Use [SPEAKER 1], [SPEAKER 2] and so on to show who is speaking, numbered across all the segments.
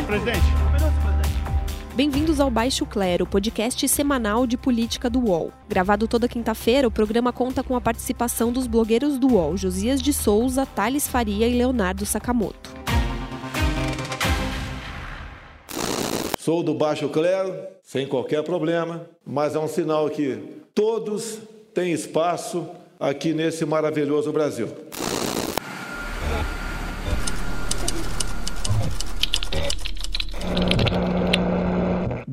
[SPEAKER 1] senhor presidente.
[SPEAKER 2] Bem-vindos ao Baixo Clero, podcast semanal de política do UOL. Gravado toda quinta-feira, o programa conta com a participação dos blogueiros do UOL, Josias de Souza, Thales Faria e Leonardo Sakamoto.
[SPEAKER 3] Sou do Baixo Clero, sem qualquer problema, mas é um sinal que todos têm espaço aqui nesse maravilhoso Brasil.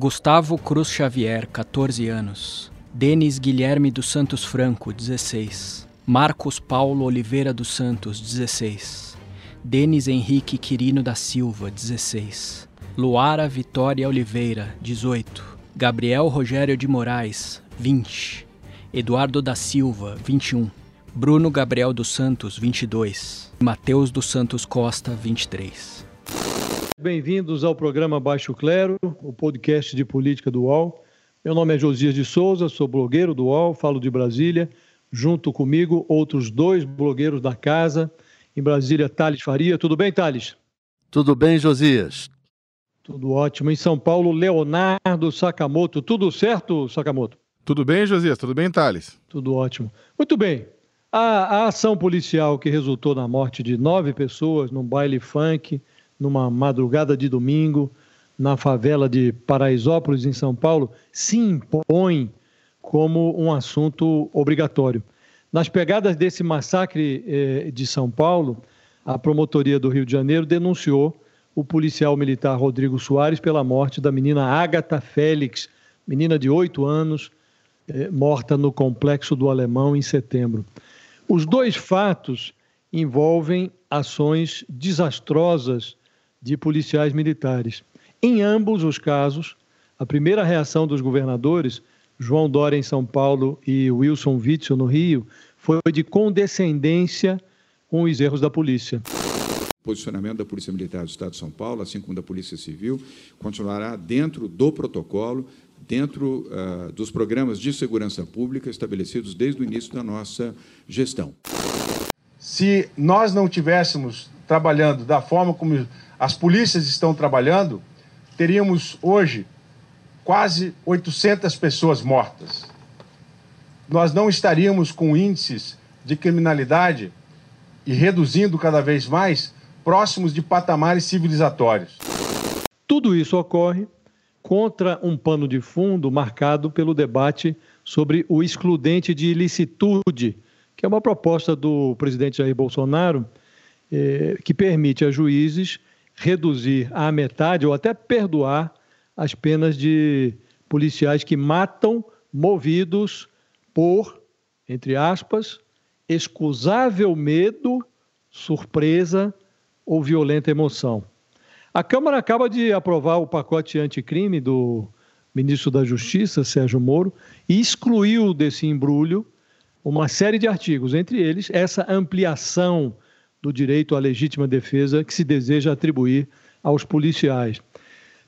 [SPEAKER 4] Gustavo Cruz Xavier, 14 anos. Denis Guilherme dos Santos Franco, 16. Marcos Paulo Oliveira dos Santos, 16. Denis Henrique Quirino da Silva, 16. Luara Vitória Oliveira, 18. Gabriel Rogério de Moraes, 20. Eduardo da Silva, 21. Bruno Gabriel dos Santos, 22. Mateus dos Santos Costa, 23.
[SPEAKER 5] Bem-vindos ao programa Baixo Clero, o podcast de política do UOL. Meu nome é Josias de Souza, sou blogueiro do UOL, falo de Brasília. Junto comigo, outros dois blogueiros da casa. Em Brasília, Thales Faria. Tudo bem, Thales?
[SPEAKER 6] Tudo bem, Josias?
[SPEAKER 5] Tudo ótimo. Em São Paulo, Leonardo Sakamoto. Tudo certo, Sakamoto?
[SPEAKER 1] Tudo bem, Josias? Tudo bem, Thales?
[SPEAKER 5] Tudo ótimo. Muito bem. A, a ação policial que resultou na morte de nove pessoas num baile funk, numa madrugada de domingo, na favela de Paraisópolis, em São Paulo, se impõe como um assunto obrigatório. Nas pegadas desse massacre eh, de São Paulo, a promotoria do Rio de Janeiro denunciou o policial militar Rodrigo Soares pela morte da menina Agatha Félix, menina de oito anos, eh, morta no complexo do Alemão em setembro. Os dois fatos envolvem ações desastrosas de policiais militares. Em ambos os casos, a primeira reação dos governadores, João Dória em São Paulo e Wilson Witzel no Rio, foi de condescendência com os erros da polícia
[SPEAKER 7] posicionamento da Polícia Militar do Estado de São Paulo, assim como da Polícia Civil, continuará dentro do protocolo, dentro uh, dos programas de segurança pública estabelecidos desde o início da nossa gestão.
[SPEAKER 8] Se nós não tivéssemos trabalhando da forma como as polícias estão trabalhando, teríamos hoje quase 800 pessoas mortas. Nós não estaríamos com índices de criminalidade e reduzindo cada vez mais próximos de patamares civilizatórios.
[SPEAKER 5] Tudo isso ocorre contra um pano de fundo marcado pelo debate sobre o excludente de ilicitude, que é uma proposta do presidente Jair Bolsonaro eh, que permite a juízes reduzir à metade ou até perdoar as penas de policiais que matam movidos por, entre aspas, excusável medo, surpresa ou violenta emoção. A Câmara acaba de aprovar o pacote anticrime do ministro da Justiça, Sérgio Moro, e excluiu desse embrulho uma série de artigos, entre eles essa ampliação do direito à legítima defesa que se deseja atribuir aos policiais.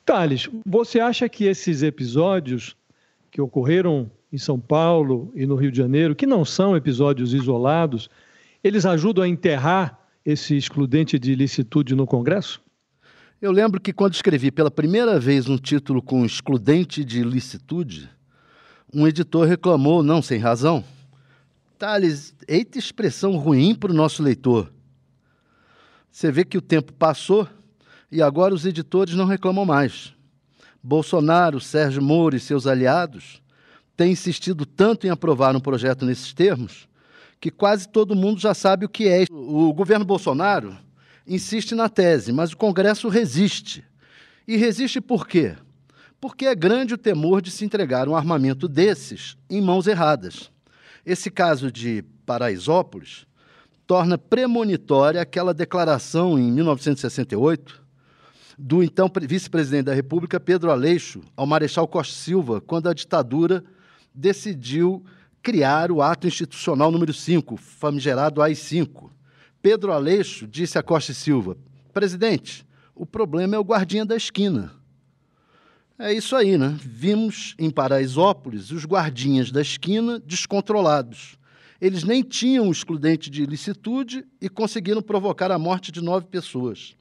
[SPEAKER 5] Thales, você acha que esses episódios que ocorreram em São Paulo e no Rio de Janeiro, que não são episódios isolados, eles ajudam a enterrar esse excludente de ilicitude no Congresso?
[SPEAKER 6] Eu lembro que quando escrevi pela primeira vez um título com excludente de ilicitude, um editor reclamou, não sem razão, Thales, eita expressão ruim para o nosso leitor. Você vê que o tempo passou e agora os editores não reclamam mais. Bolsonaro, Sérgio Moro e seus aliados têm insistido tanto em aprovar um projeto nesses termos que quase todo mundo já sabe o que é. O governo Bolsonaro insiste na tese, mas o Congresso resiste. E resiste por quê? Porque é grande o temor de se entregar um armamento desses em mãos erradas. Esse caso de Paraisópolis torna premonitória aquela declaração em 1968 do então vice-presidente da República, Pedro Aleixo, ao Marechal Costa Silva, quando a ditadura decidiu criar o ato institucional número 5, famigerado AI-5. Pedro Aleixo disse a Costa Silva: Presidente, o problema é o guardinha da esquina. É isso aí, né? Vimos em Paraisópolis os guardinhas da esquina descontrolados. Eles nem tinham o excludente de ilicitude e conseguiram provocar a morte de nove pessoas.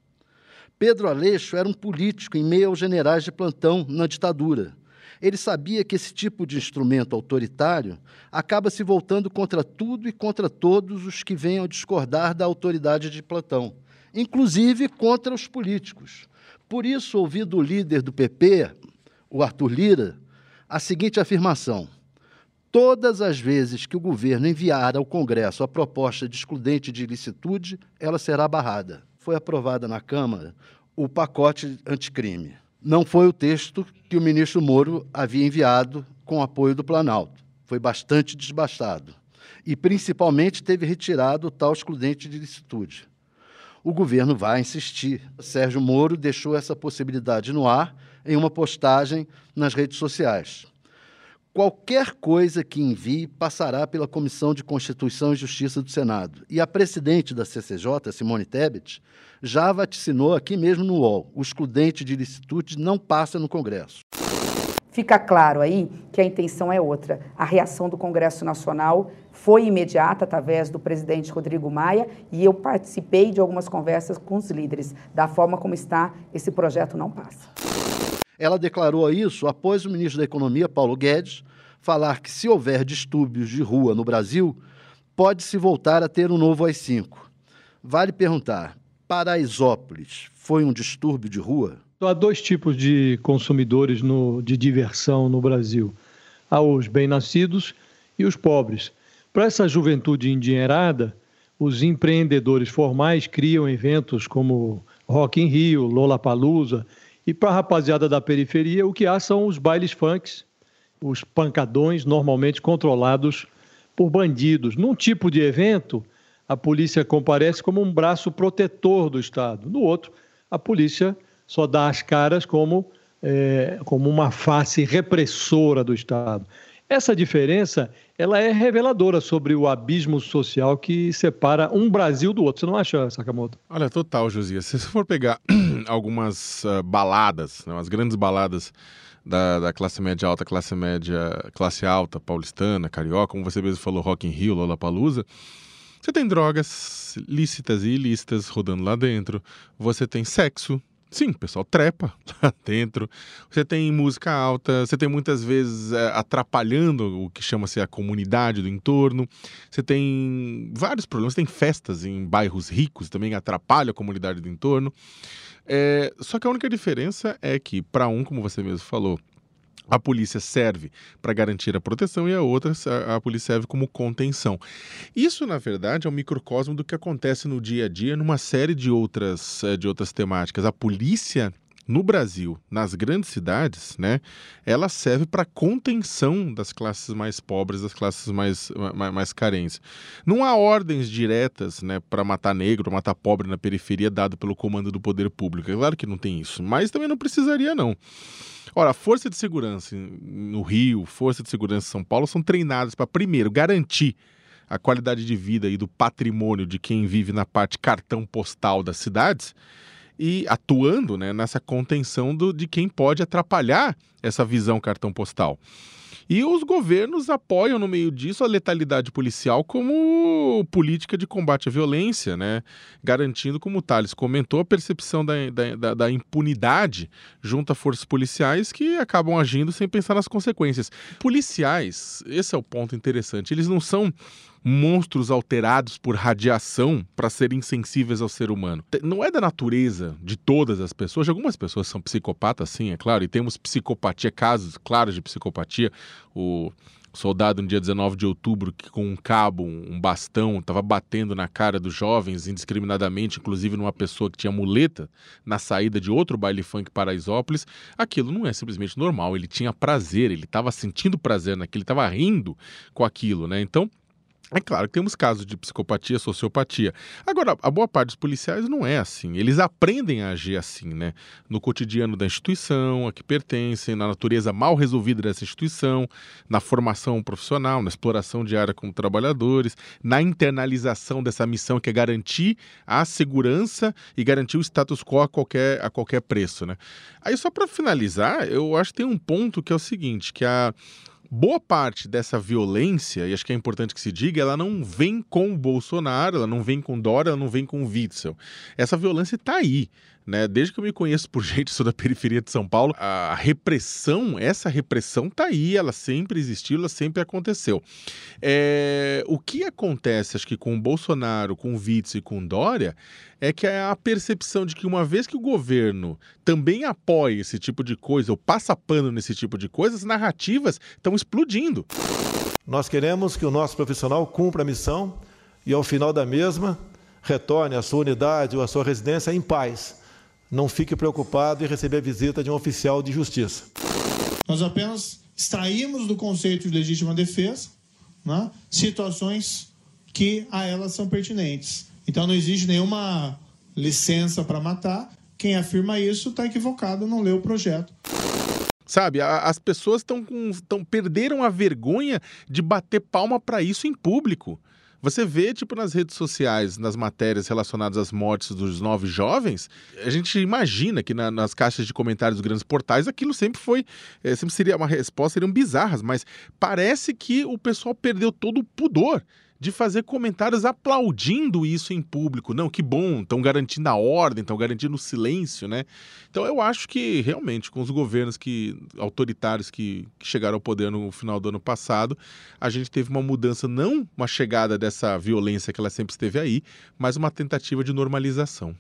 [SPEAKER 6] Pedro Aleixo era um político em meio aos generais de plantão na ditadura. Ele sabia que esse tipo de instrumento autoritário acaba se voltando contra tudo e contra todos os que venham discordar da autoridade de plantão, inclusive contra os políticos. Por isso, ouvi do líder do PP, o Arthur Lira, a seguinte afirmação: Todas as vezes que o governo enviar ao Congresso a proposta de excludente de ilicitude, ela será barrada. Foi aprovada na Câmara o pacote anticrime. Não foi o texto que o ministro Moro havia enviado com apoio do Planalto. Foi bastante desbastado. E, principalmente, teve retirado o tal excludente de ilicitude. O governo vai insistir. Sérgio Moro deixou essa possibilidade no ar em uma postagem nas redes sociais. Qualquer coisa que envie passará pela Comissão de Constituição e Justiça do Senado. E a presidente da CCJ, Simone Tebet, já vaticinou aqui mesmo no UOL: o excludente de ilicitude não passa no Congresso.
[SPEAKER 9] Fica claro aí que a intenção é outra. A reação do Congresso Nacional foi imediata através do presidente Rodrigo Maia e eu participei de algumas conversas com os líderes. Da forma como está, esse projeto não passa.
[SPEAKER 6] Ela declarou isso após o ministro da Economia, Paulo Guedes, falar que se houver distúrbios de rua no Brasil, pode-se voltar a ter um novo AI-5. Vale perguntar, Paraisópolis foi um distúrbio de rua?
[SPEAKER 5] Há dois tipos de consumidores no, de diversão no Brasil: há os bem-nascidos e os pobres. Para essa juventude endinheirada, os empreendedores formais criam eventos como Rock in Rio, Lollapalooza, e para a rapaziada da periferia, o que há são os bailes funks, os pancadões, normalmente controlados por bandidos. Num tipo de evento, a polícia comparece como um braço protetor do Estado. No outro, a polícia só dá as caras como, é, como uma face repressora do Estado. Essa diferença ela é reveladora sobre o abismo social que separa um Brasil do outro. Você não acha, Sakamoto?
[SPEAKER 1] Olha, total, Josias. Se você for pegar algumas uh, baladas, né, as grandes baladas da, da, classe média alta, classe média, classe alta, paulistana, carioca, como você mesmo falou, Rock in Rio, Lollapalooza, você tem drogas lícitas e ilícitas rodando lá dentro. Você tem sexo. Sim, o pessoal trepa lá dentro. Você tem música alta, você tem muitas vezes é, atrapalhando o que chama-se a comunidade do entorno. Você tem vários problemas. Você tem festas em bairros ricos, também atrapalha a comunidade do entorno. É, só que a única diferença é que, para um, como você mesmo falou, a polícia serve para garantir a proteção e a outra, a, a, polícia serve como contenção. Isso, na verdade, é um microcosmo do que acontece no dia a dia numa série de outras, eh, de outras temáticas. A polícia no Brasil, nas grandes cidades, né, ela serve para contenção das classes mais pobres, das classes mais, mais, mais carentes. Não há ordens diretas né, para matar negro, matar pobre na periferia, dado pelo comando do poder público. É claro que não tem isso, mas também não precisaria, não. Ora, a Força de Segurança no Rio, Força de Segurança em São Paulo são treinadas para, primeiro, garantir a qualidade de vida e do patrimônio de quem vive na parte cartão postal das cidades e atuando né, nessa contenção do, de quem pode atrapalhar essa visão cartão postal. E os governos apoiam no meio disso a letalidade policial como política de combate à violência, né? garantindo, como o Thales comentou, a percepção da, da, da impunidade junto a forças policiais que acabam agindo sem pensar nas consequências. Policiais, esse é o ponto interessante, eles não são monstros alterados por radiação para serem insensíveis ao ser humano. Não é da natureza de todas as pessoas, algumas pessoas são psicopatas, sim, é claro, e temos psicopatia, casos claros de psicopatia. O soldado no dia 19 de outubro que com um cabo, um bastão, estava batendo na cara dos jovens indiscriminadamente, inclusive numa pessoa que tinha muleta na saída de outro baile funk Paraisópolis, aquilo não é simplesmente normal, ele tinha prazer, ele estava sentindo prazer naquilo, ele estava rindo com aquilo, né? Então, é claro que temos casos de psicopatia, sociopatia. Agora, a boa parte dos policiais não é assim. Eles aprendem a agir assim, né? No cotidiano da instituição a que pertencem, na natureza mal resolvida dessa instituição, na formação profissional, na exploração diária como trabalhadores, na internalização dessa missão que é garantir a segurança e garantir o status quo a qualquer, a qualquer preço, né? Aí, só para finalizar, eu acho que tem um ponto que é o seguinte, que a boa parte dessa violência, e acho que é importante que se diga, ela não vem com o Bolsonaro, ela não vem com Dória, ela não vem com o Witzel. Essa violência está aí. Né? Desde que eu me conheço por gente, sou da periferia de São Paulo, a repressão, essa repressão tá aí, ela sempre existiu, ela sempre aconteceu. É, o que acontece, acho que com o Bolsonaro, com o Witzel e com o Dória, é que é a percepção de que uma vez que o governo também apoia esse tipo de coisa, ou passa pano nesse tipo de coisa, as narrativas estão explodindo.
[SPEAKER 3] Nós queremos que o nosso profissional cumpra a missão e, ao final da mesma, retorne à sua unidade ou à sua residência em paz. Não fique preocupado em receber a visita de um oficial de justiça.
[SPEAKER 10] Nós apenas extraímos do conceito de legítima defesa né, situações que a elas são pertinentes. Então não existe nenhuma licença para matar. Quem afirma isso está equivocado, não leu o projeto.
[SPEAKER 1] Sabe, a, as pessoas estão com. perderam a vergonha de bater palma para isso em público. Você vê, tipo, nas redes sociais, nas matérias relacionadas às mortes dos nove jovens, a gente imagina que na, nas caixas de comentários dos grandes portais aquilo sempre foi, é, sempre seria uma resposta, seriam bizarras, mas parece que o pessoal perdeu todo o pudor de fazer comentários aplaudindo isso em público. Não, que bom, estão garantindo a ordem, estão garantindo o silêncio, né? Então eu acho que realmente com os governos que autoritários que, que chegaram ao poder no final do ano passado, a gente teve uma mudança, não uma chegada dessa violência que ela sempre esteve aí, mas uma tentativa de normalização.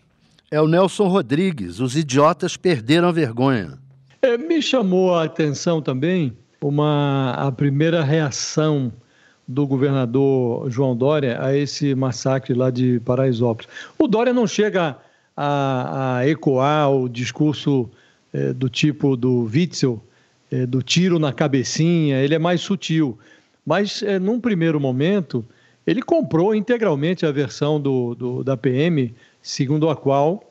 [SPEAKER 6] É o Nelson Rodrigues, os idiotas perderam a vergonha.
[SPEAKER 5] É, me chamou a atenção também uma a primeira reação do governador João Dória a esse massacre lá de Paraisópolis. O Dória não chega a, a ecoar o discurso é, do tipo do Witzel, é, do tiro na cabecinha, ele é mais sutil. Mas, é, num primeiro momento, ele comprou integralmente a versão do, do da PM, segundo a qual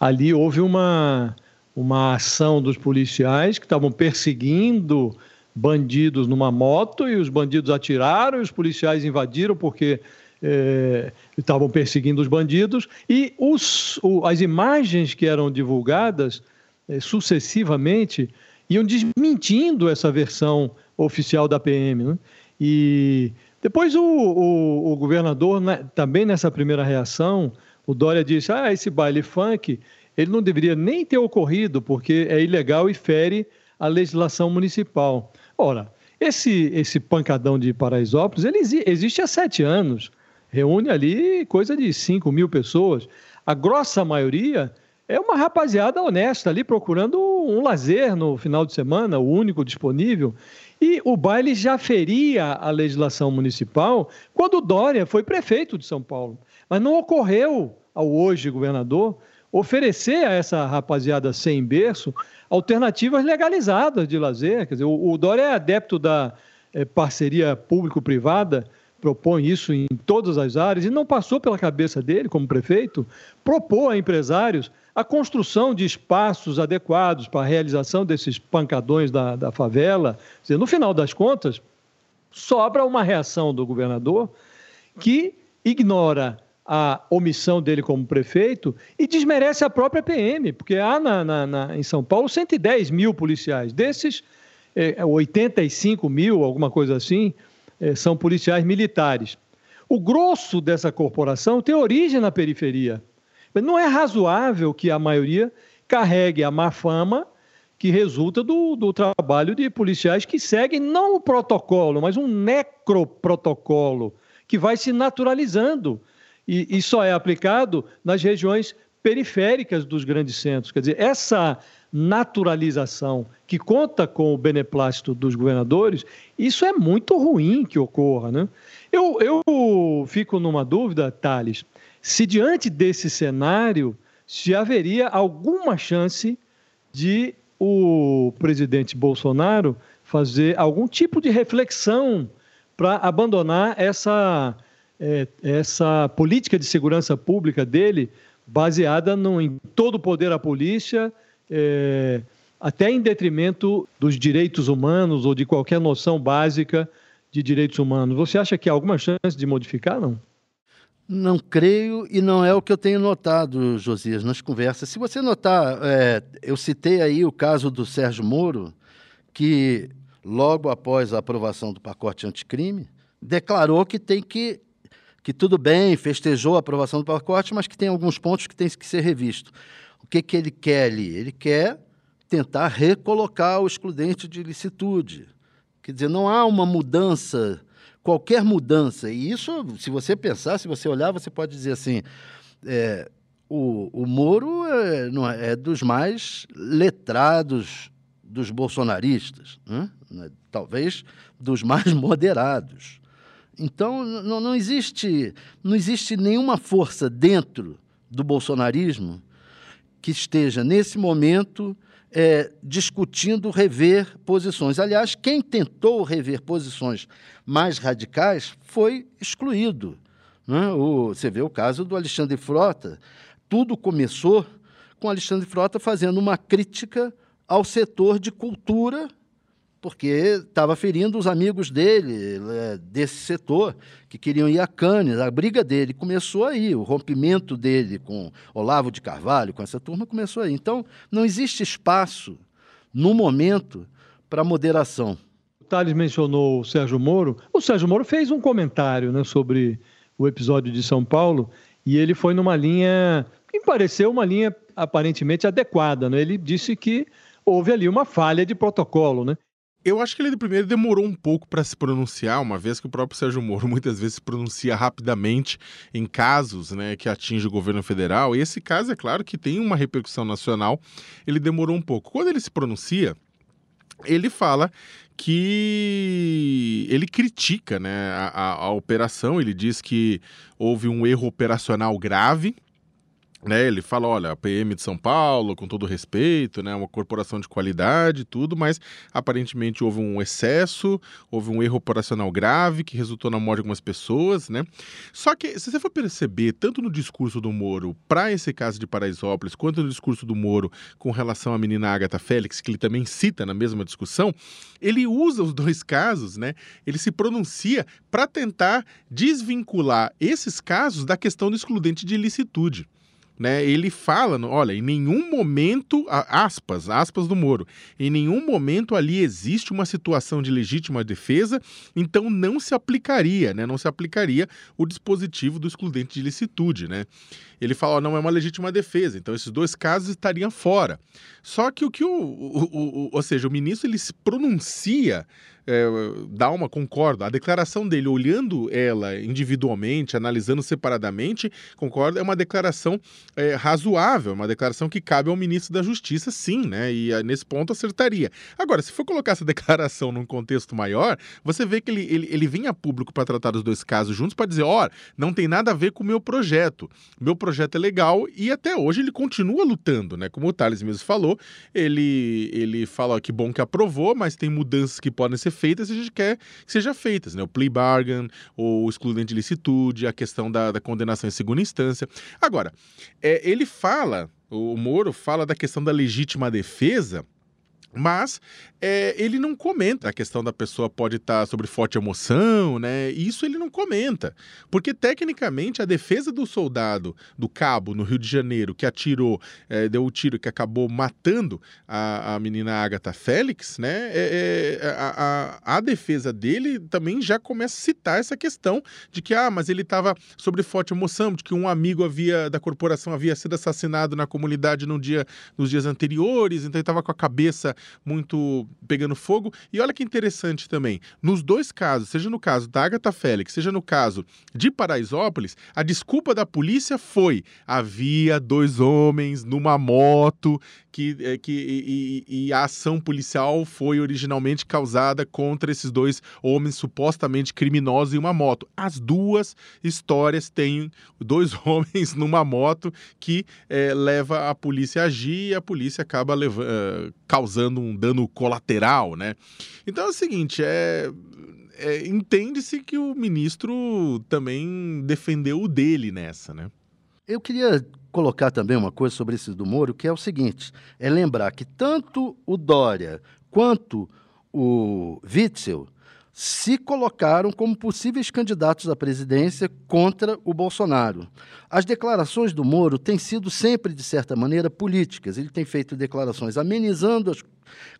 [SPEAKER 5] ali houve uma, uma ação dos policiais que estavam perseguindo bandidos numa moto e os bandidos atiraram e os policiais invadiram porque é, estavam perseguindo os bandidos e os, o, as imagens que eram divulgadas é, sucessivamente iam desmentindo essa versão oficial da PM. Né? E depois o, o, o governador, né, também nessa primeira reação, o Dória disse: ah, esse baile funk ele não deveria nem ter ocorrido porque é ilegal e fere a legislação municipal. Ora, esse, esse pancadão de Paraisópolis, ele existe há sete anos. Reúne ali coisa de 5 mil pessoas. A grossa maioria é uma rapaziada honesta ali procurando um lazer no final de semana, o único disponível. E o baile já feria a legislação municipal quando Dória foi prefeito de São Paulo. Mas não ocorreu ao hoje governador oferecer a essa rapaziada sem berço alternativas legalizadas de lazer. Quer dizer, o, Dória é adepto da é, parceria público-privada, propõe isso em todas as áreas, e não passou pela cabeça dele, como prefeito, propor a empresários a construção de espaços adequados para a realização desses pancadões da, da favela. Dizer, no final das contas, sobra uma reação do governador que ignora a omissão dele como prefeito e desmerece a própria PM, porque há na, na, na, em São Paulo 110 mil policiais. Desses, é, 85 mil, alguma coisa assim, é, são policiais militares. O grosso dessa corporação tem origem na periferia. Não é razoável que a maioria carregue a má fama que resulta do, do trabalho de policiais que seguem não o protocolo, mas um necroprotocolo que vai se naturalizando e, e só é aplicado nas regiões periféricas dos grandes centros. Quer dizer, essa naturalização que conta com o beneplácito dos governadores, isso é muito ruim que ocorra. Né? Eu, eu fico numa dúvida, Thales, se diante desse cenário, se haveria alguma chance de o presidente Bolsonaro fazer algum tipo de reflexão para abandonar essa é, essa política de segurança pública dele, baseada no, em todo o poder à polícia, é, até em detrimento dos direitos humanos ou de qualquer noção básica de direitos humanos. Você acha que há alguma chance de modificar, não?
[SPEAKER 6] Não creio e não é o que eu tenho notado, Josias, nas conversas. Se você notar, é, eu citei aí o caso do Sérgio Moro, que logo após a aprovação do pacote anticrime, declarou que tem que que tudo bem, festejou a aprovação do pacote, mas que tem alguns pontos que tem que ser revisto. O que, que ele quer ali? Ele quer tentar recolocar o excludente de licitude. Quer dizer, não há uma mudança, qualquer mudança. E isso, se você pensar, se você olhar, você pode dizer assim: é, o, o Moro é, não é, é dos mais letrados dos bolsonaristas, né? talvez dos mais moderados. Então, não, não, existe, não existe nenhuma força dentro do bolsonarismo que esteja, nesse momento, é, discutindo rever posições. Aliás, quem tentou rever posições mais radicais foi excluído. Né? O, você vê o caso do Alexandre Frota. Tudo começou com Alexandre Frota fazendo uma crítica ao setor de cultura porque estava ferindo os amigos dele, é, desse setor, que queriam ir a Cannes. A briga dele começou aí, o rompimento dele com Olavo de Carvalho, com essa turma, começou aí. Então, não existe espaço, no momento, para moderação.
[SPEAKER 5] O Thales mencionou o Sérgio Moro. O Sérgio Moro fez um comentário né, sobre o episódio de São Paulo e ele foi numa linha que me pareceu uma linha aparentemente adequada. Né? Ele disse que houve ali uma falha de protocolo, né?
[SPEAKER 1] Eu acho que ele primeiro demorou um pouco para se pronunciar, uma vez que o próprio Sérgio Moro muitas vezes se pronuncia rapidamente em casos né, que atinge o governo federal. E esse caso, é claro, que tem uma repercussão nacional, ele demorou um pouco. Quando ele se pronuncia, ele fala que ele critica né, a, a, a operação, ele diz que houve um erro operacional grave né, ele fala, olha, a PM de São Paulo, com todo respeito, né, uma corporação de qualidade, tudo, mas aparentemente houve um excesso, houve um erro operacional grave que resultou na morte de algumas pessoas, né? Só que se você for perceber, tanto no discurso do Moro para esse caso de Paraisópolis, quanto no discurso do Moro com relação à menina Agatha Félix, que ele também cita na mesma discussão, ele usa os dois casos, né? Ele se pronuncia para tentar desvincular esses casos da questão do excludente de ilicitude né, ele fala, olha, em nenhum momento, aspas, aspas do Moro, em nenhum momento ali existe uma situação de legítima defesa, então não se aplicaria, né, não se aplicaria o dispositivo do excludente de licitude, né. Ele fala, ó, não é uma legítima defesa, então esses dois casos estariam fora. Só que o que o, o, o, ou seja, o ministro ele se pronuncia é, concordo, a declaração dele, olhando ela individualmente, analisando separadamente, concordo, é uma declaração é, razoável, uma declaração que cabe ao ministro da Justiça, sim, né? E é, nesse ponto acertaria. Agora, se for colocar essa declaração num contexto maior, você vê que ele, ele, ele vem a público para tratar dos dois casos juntos para dizer: ó, não tem nada a ver com o meu projeto. Meu projeto é legal e até hoje ele continua lutando, né? Como o Thales mesmo falou, ele, ele fala que bom que aprovou, mas tem mudanças que podem ser feitas e a gente quer que sejam feitas, né? O plea bargain, o excludente de licitude, a questão da, da condenação em segunda instância. Agora, é, ele fala, o Moro fala da questão da legítima defesa, mas é, ele não comenta a questão da pessoa pode estar sobre forte emoção, né? Isso ele não comenta. Porque, tecnicamente, a defesa do soldado, do cabo, no Rio de Janeiro, que atirou, é, deu o um tiro que acabou matando a, a menina Agatha Félix, né? É, é, a, a, a, defesa dele também já começa a citar essa questão de que, ah, mas ele estava sobre forte emoção, de que um amigo havia da corporação havia sido assassinado na comunidade no dia, nos dias anteriores, então ele estava com a cabeça muito pegando fogo. E olha que interessante também, nos dois casos, seja no caso da Agatha Félix, seja no caso de Paraisópolis, a desculpa da polícia foi: havia dois homens numa moto que, é, que e, e, a ação policial foi originalmente causada contra esses dois homens supostamente criminosos em uma moto. As duas histórias têm dois homens numa moto que é, leva a polícia a agir e a polícia acaba uh, causando um dano colateral, né? Então é o seguinte, é, é entende-se que o ministro também defendeu o dele nessa, né?
[SPEAKER 6] Eu queria colocar também uma coisa sobre esse do Moro, que é o seguinte: é lembrar que tanto o Dória quanto o Witzel se colocaram como possíveis candidatos à presidência contra o Bolsonaro. As declarações do Moro têm sido sempre, de certa maneira, políticas. Ele tem feito declarações amenizando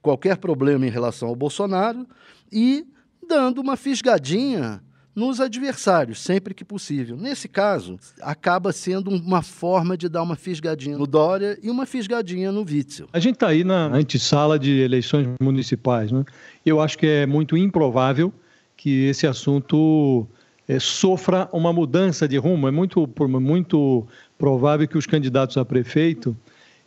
[SPEAKER 6] qualquer problema em relação ao Bolsonaro e dando uma fisgadinha nos adversários, sempre que possível. Nesse caso, acaba sendo uma forma de dar uma fisgadinha no Dória e uma fisgadinha no Witzel.
[SPEAKER 5] A gente está aí na antessala de eleições municipais. Né? Eu acho que é muito improvável que esse assunto é, sofra uma mudança de rumo. É muito, muito provável que os candidatos a prefeito,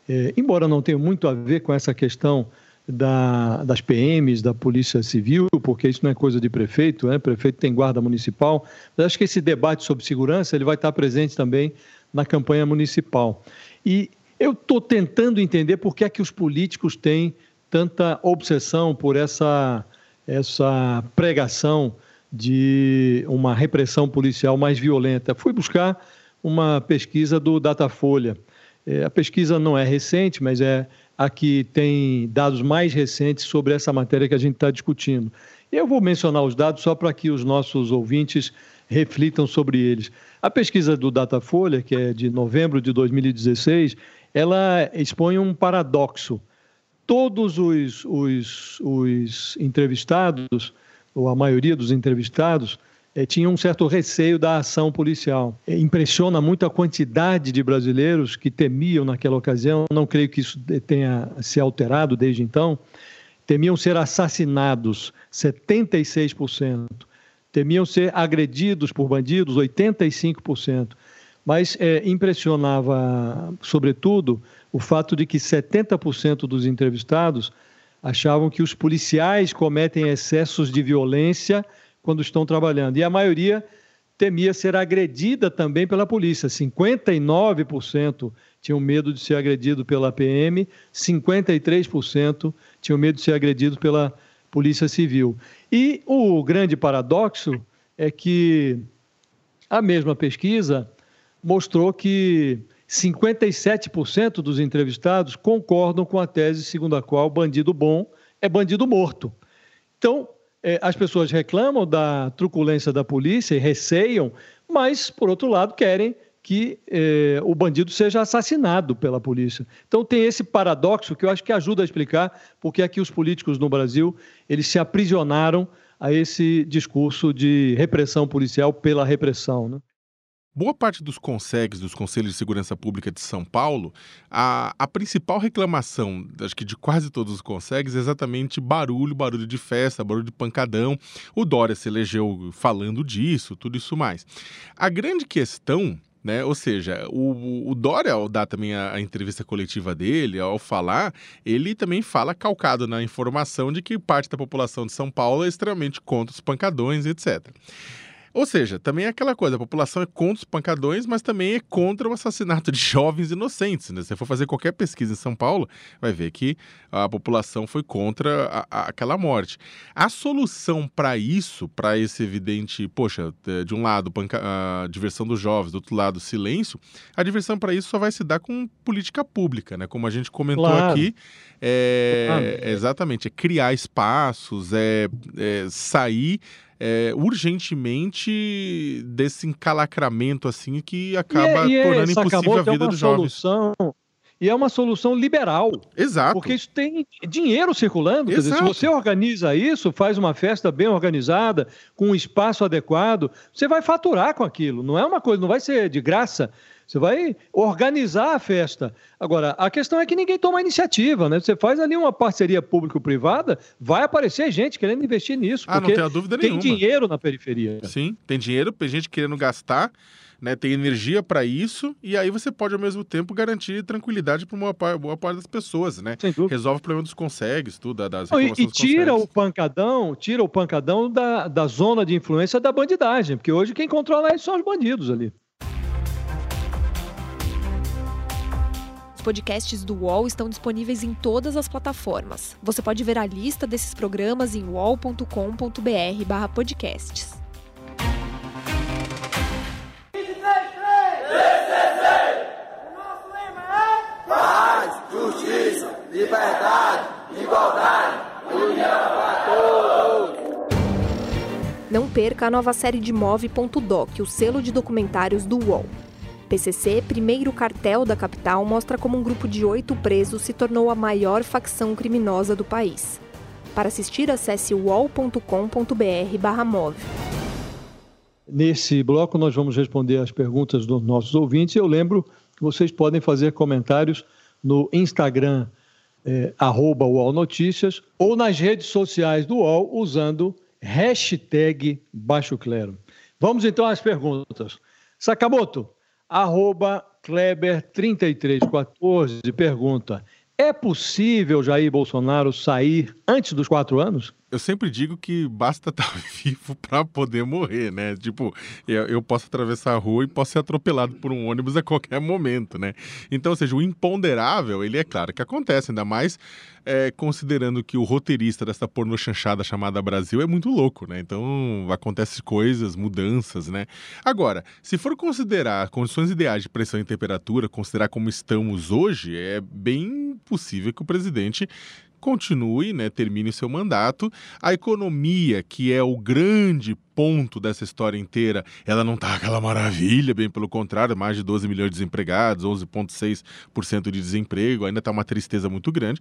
[SPEAKER 5] é, embora não tenha muito a ver com essa questão da, das PMs, da Polícia Civil, porque isso não é coisa de prefeito, né? prefeito tem guarda municipal, mas acho que esse debate sobre segurança ele vai estar presente também na campanha municipal. E eu estou tentando entender por que é que os políticos têm tanta obsessão por essa, essa pregação de uma repressão policial mais violenta. Fui buscar uma pesquisa do Datafolha. É, a pesquisa não é recente, mas é a que tem dados mais recentes sobre essa matéria que a gente está discutindo. Eu vou mencionar os dados só para que os nossos ouvintes reflitam sobre eles. A pesquisa do Datafolha, que é de novembro de 2016, ela expõe um paradoxo. Todos os, os, os entrevistados, ou a maioria dos entrevistados, é, tinha um certo receio da ação policial. É, impressiona muito a quantidade de brasileiros que temiam naquela ocasião, não creio que isso tenha se alterado desde então, temiam ser assassinados, 76%. Temiam ser agredidos por bandidos, 85%. Mas é, impressionava, sobretudo, o fato de que 70% dos entrevistados achavam que os policiais cometem excessos de violência quando estão trabalhando. E a maioria temia ser agredida também pela polícia. 59% tinham medo de ser agredido pela PM, 53% tinham medo de ser agredido pela Polícia Civil. E o grande paradoxo é que a mesma pesquisa mostrou que 57% dos entrevistados concordam com a tese segundo a qual bandido bom é bandido morto. Então, as pessoas reclamam da truculência da polícia e receiam, mas, por outro lado, querem que é, o bandido seja assassinado pela polícia. Então tem esse paradoxo que eu acho que ajuda a explicar porque é que os políticos no Brasil eles se aprisionaram a esse discurso de repressão policial pela repressão. Né?
[SPEAKER 1] Boa parte dos consegues dos Conselhos de Segurança Pública de São Paulo, a, a principal reclamação, acho que de quase todos os consegues, é exatamente barulho, barulho de festa, barulho de pancadão. O Dória se elegeu falando disso, tudo isso mais. A grande questão né? Ou seja, o, o Dória, ao dar também a, a, entrevista coletiva dele, ao falar, ele também fala calcado na informação de que parte da população de São Paulo é extremamente contra os pancadões, etc. Ou seja, também é aquela coisa, a população é contra os pancadões, mas também é contra o assassinato de jovens inocentes. Né? Se você for fazer qualquer pesquisa em São Paulo, vai ver que a população foi contra a, a, aquela morte. A solução para isso, para esse evidente, poxa, de um lado a diversão dos jovens, do outro lado silêncio, a diversão para isso só vai se dar com política pública, né? Como a gente comentou claro. aqui, é, ah, é, exatamente, é criar espaços, é, é sair é, urgentemente desse encalacramento assim que acaba
[SPEAKER 5] e,
[SPEAKER 1] e tornando impossível a vida
[SPEAKER 5] é
[SPEAKER 1] dos jovens.
[SPEAKER 5] Solução, e é uma solução liberal.
[SPEAKER 1] Exato.
[SPEAKER 5] Porque isso tem dinheiro circulando. Quer dizer, se você organiza isso, faz uma festa bem organizada, com um espaço adequado, você vai faturar com aquilo. Não é uma coisa, não vai ser de graça. Você vai organizar a festa. Agora, a questão é que ninguém toma iniciativa, né? Você faz ali uma parceria público-privada, vai aparecer gente querendo investir nisso.
[SPEAKER 1] Ah, não tem dúvida
[SPEAKER 5] tem
[SPEAKER 1] nenhuma.
[SPEAKER 5] Tem dinheiro na periferia.
[SPEAKER 1] Sim, tem dinheiro, tem gente querendo gastar, né? Tem energia para isso, e aí você pode, ao mesmo tempo, garantir tranquilidade para uma boa parte das pessoas, né? Resolve o problema dos consegues, tudo, das
[SPEAKER 5] não, E, e tira o pancadão, tira o pancadão da, da zona de influência da bandidagem, porque hoje quem controla isso são os bandidos ali.
[SPEAKER 2] Os podcasts do UOL estão disponíveis em todas as plataformas. Você pode ver a lista desses programas em uol.com.br/podcasts.
[SPEAKER 11] Justiça, liberdade, igualdade, união para todos.
[SPEAKER 2] Não perca a nova série de Move.doc, o selo de documentários do UOL. PCC, primeiro cartel da capital, mostra como um grupo de oito presos se tornou a maior facção criminosa do país. Para assistir, acesse wall.com.br/move.
[SPEAKER 5] Nesse bloco, nós vamos responder as perguntas dos nossos ouvintes. Eu lembro que vocês podem fazer comentários no Instagram, é, ou nas redes sociais do UOL, usando hashtag Baixo Clero. Vamos então às perguntas. Sakamoto, arroba Kleber3314 pergunta: é possível Jair Bolsonaro sair antes dos quatro anos?
[SPEAKER 1] Eu sempre digo que basta estar vivo para poder morrer, né? Tipo, eu, eu, posso atravessar a rua e posso ser atropelado por um ônibus a qualquer momento, né? Então, ou seja, o imponderável, ele é claro que acontece, ainda mais é, considerando que o roteirista dessa porno chanchada chamada Brasil é muito louco, né? Então, acontecem coisas, mudanças, né? Agora, se for considerar condições ideais de pressão e temperatura, considerar como estamos hoje, é bem possível que o presidente continue, né, termine seu mandato. A economia, que é o grande ponto dessa história inteira, ela não está aquela maravilha, bem pelo contrário, mais de 12 milhões de desempregados, 11,6% de desemprego, ainda está uma tristeza muito grande.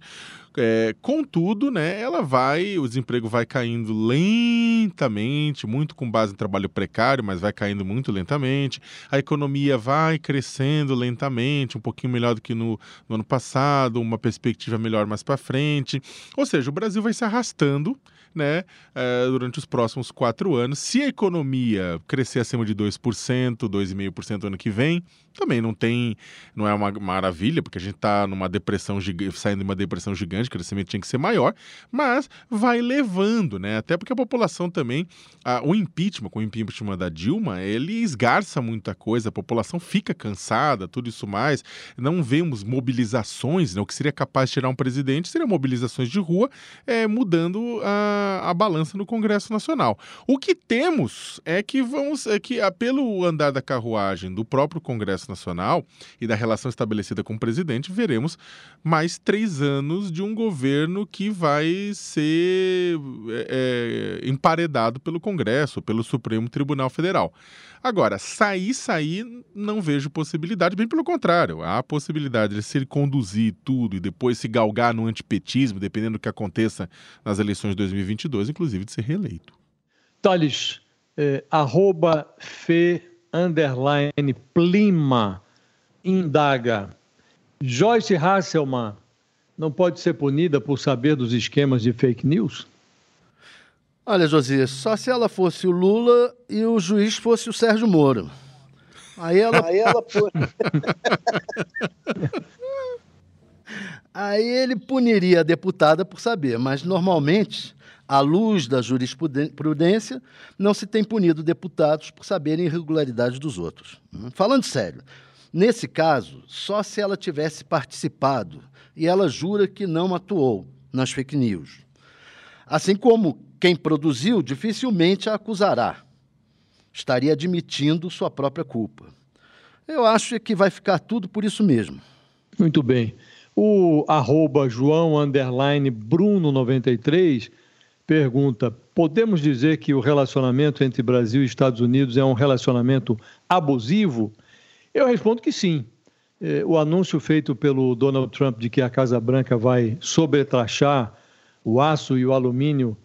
[SPEAKER 1] É, contudo, né, ela vai, o desemprego vai caindo lentamente, muito com base em trabalho precário, mas vai caindo muito lentamente. A economia vai crescendo lentamente, um pouquinho melhor do que no, no ano passado, uma perspectiva melhor mais para frente. Ou seja, o Brasil vai se arrastando né, uh, durante os próximos quatro anos. Se a economia crescer acima de 2%, 2,5% ano que vem, também não tem, não é uma maravilha, porque a gente está numa depressão saindo de uma depressão gigante, o crescimento tinha que ser maior, mas vai levando, né? Até porque a população também, a, o impeachment, com o impeachment da Dilma, ele esgarça muita coisa, a população fica cansada, tudo isso mais. Não vemos mobilizações, né? O que seria capaz de tirar um presidente seria mobilizações de rua, é, mudando a, a balança no Congresso Nacional. O que temos é que vamos, é que pelo andar da carruagem do próprio Congresso Congresso Nacional e da relação estabelecida com o presidente, veremos mais três anos de um governo que vai ser é, é, emparedado pelo Congresso, pelo Supremo Tribunal Federal. Agora, sair, sair, não vejo possibilidade, bem pelo contrário. Há a possibilidade de se ele conduzir tudo e depois se galgar no antipetismo, dependendo do que aconteça nas eleições de 2022, inclusive de ser reeleito.
[SPEAKER 5] Thales, é, arroba Fê underline Plima indaga. Joyce Hasselman não pode ser punida por saber dos esquemas de fake news?
[SPEAKER 6] Olha, Josias, só se ela fosse o Lula e o juiz fosse o Sérgio Moro. Aí ela. Aí ela. Aí ele puniria a deputada por saber, mas normalmente à luz da jurisprudência, não se tem punido deputados por saberem irregularidades dos outros. Falando sério, nesse caso, só se ela tivesse participado e ela jura que não atuou nas fake news. Assim como quem produziu dificilmente a acusará. Estaria admitindo sua própria culpa. Eu acho que vai ficar tudo por isso mesmo.
[SPEAKER 5] Muito bem. O arroba João Bruno 93 pergunta: podemos dizer que o relacionamento entre Brasil e Estados Unidos é um relacionamento abusivo? Eu respondo que sim. É, o anúncio feito pelo Donald Trump de que a Casa Branca vai sobretraxar o aço e o alumínio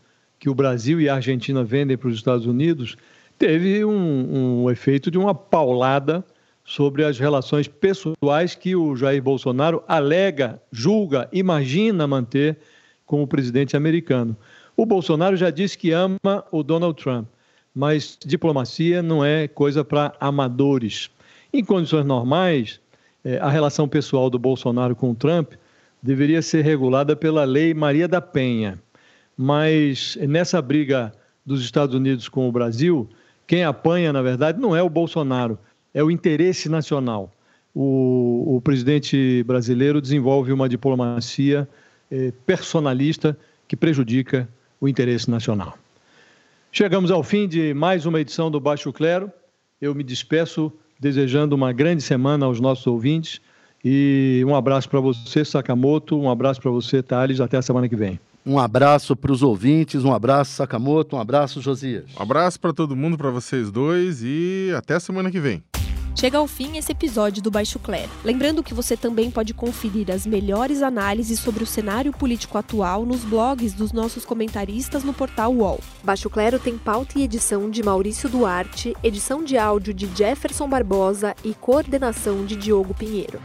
[SPEAKER 5] que o Brasil e a Argentina vendem para os Estados Unidos teve um, um efeito de uma paulada sobre as relações pessoais que o Jair Bolsonaro alega, julga, imagina manter com o presidente americano. O Bolsonaro já disse que ama o Donald Trump, mas diplomacia não é coisa para amadores. Em condições normais, é, a relação pessoal do Bolsonaro com o Trump deveria ser regulada pela Lei Maria da Penha. Mas nessa briga dos Estados Unidos com o Brasil, quem apanha, na verdade, não é o Bolsonaro, é o interesse nacional. O, o presidente brasileiro desenvolve uma diplomacia eh, personalista que prejudica o interesse nacional. Chegamos ao fim de mais uma edição do Baixo Clero. Eu me despeço desejando uma grande semana aos nossos ouvintes e um abraço para você, Sakamoto, um abraço para você, Thales, até a semana que vem.
[SPEAKER 6] Um abraço para os ouvintes, um abraço, Sakamoto, um abraço, Josias.
[SPEAKER 1] Um abraço para todo mundo, para vocês dois e até a semana que vem.
[SPEAKER 2] Chega ao fim esse episódio do Baixo Clero. Lembrando que você também pode conferir as melhores análises sobre o cenário político atual nos blogs dos nossos comentaristas no portal UOL. Baixo Clero tem pauta e edição de Maurício Duarte, edição de áudio de Jefferson Barbosa e coordenação de Diogo Pinheiro.